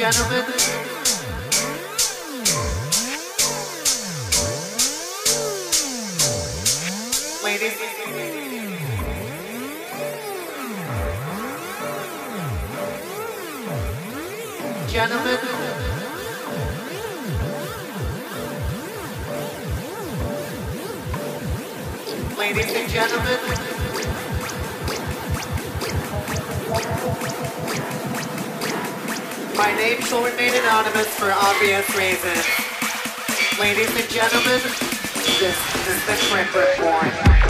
gentlemen. Ladies. Gentlemen. Ladies and gentlemen. My name shall remain anonymous for obvious reasons. Ladies and gentlemen, this is the Trip Report.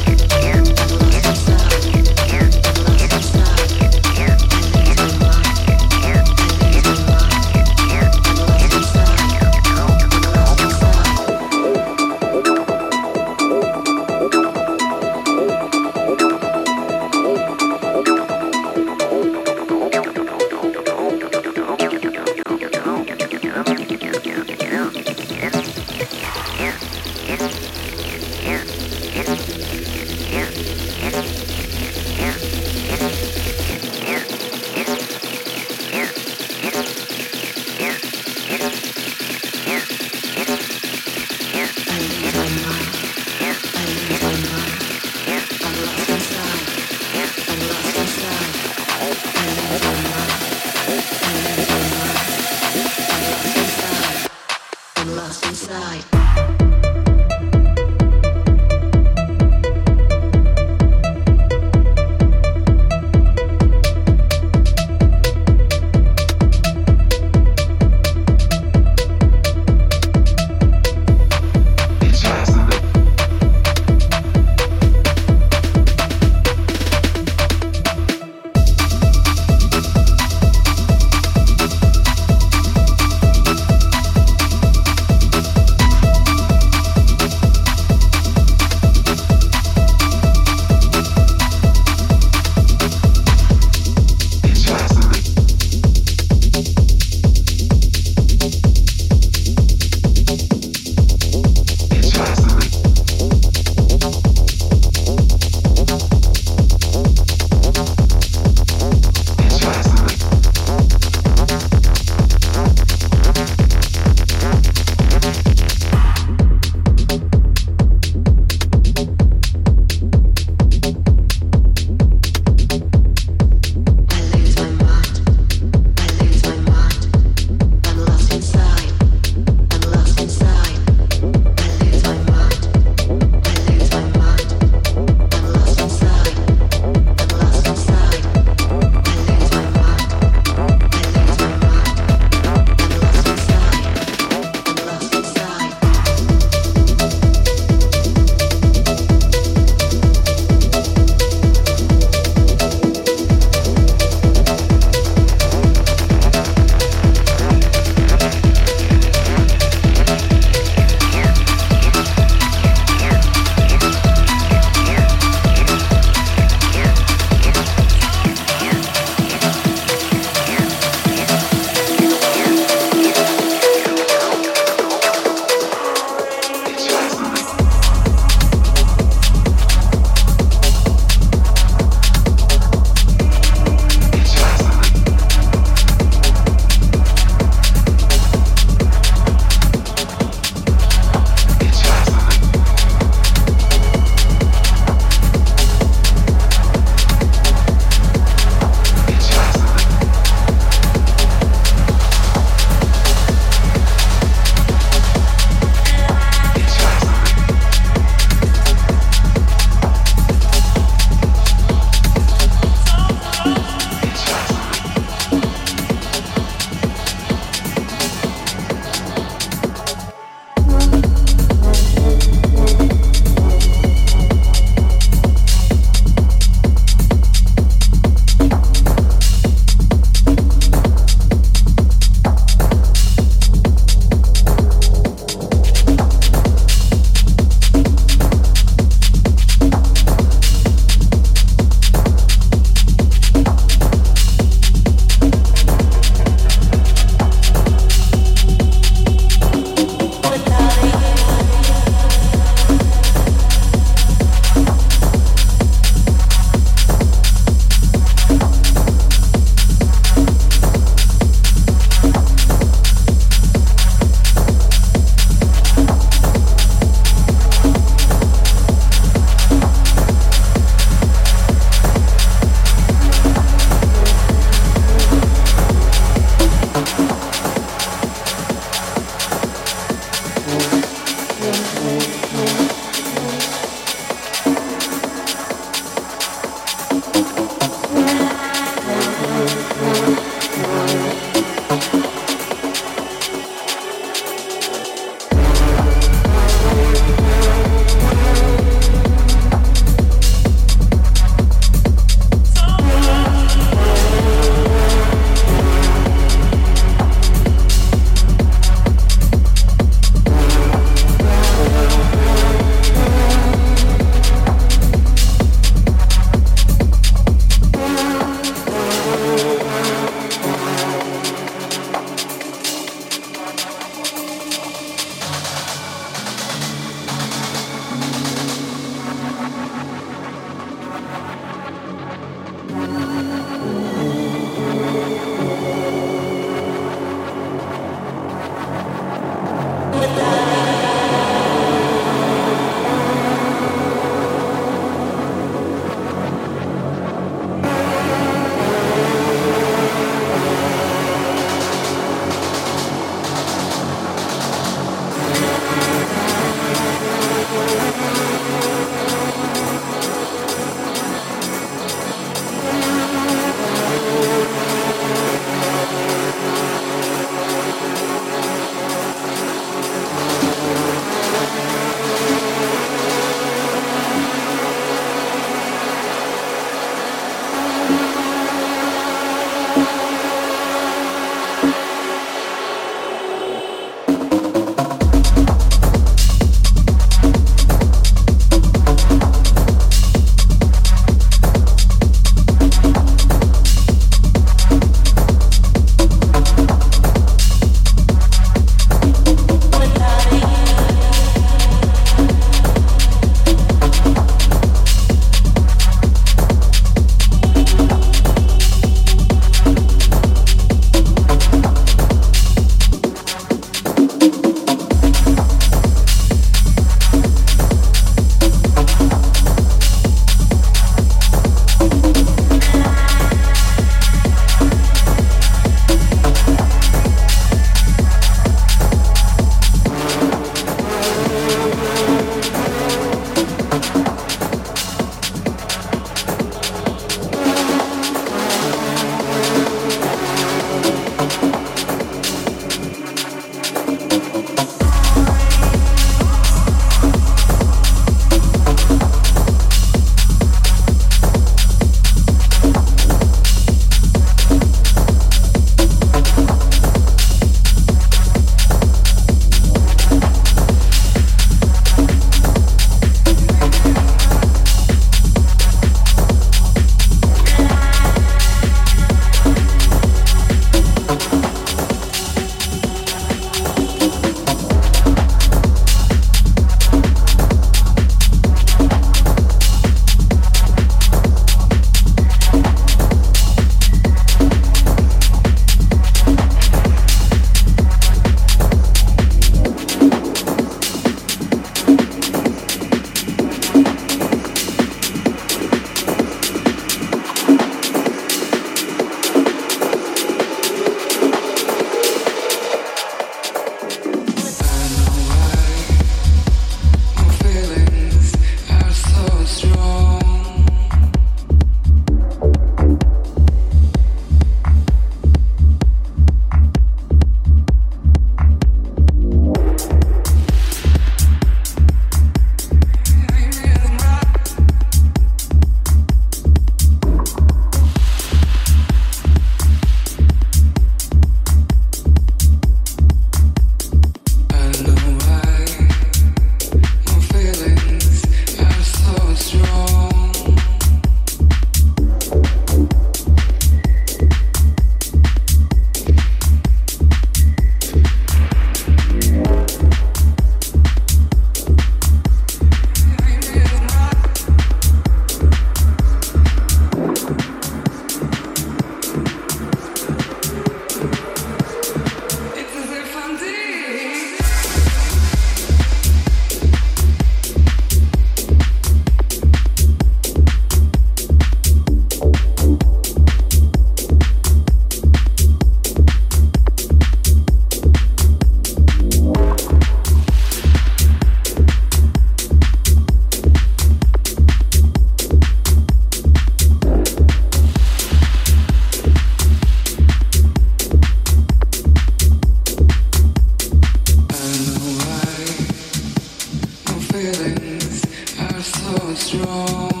feelings are so strong.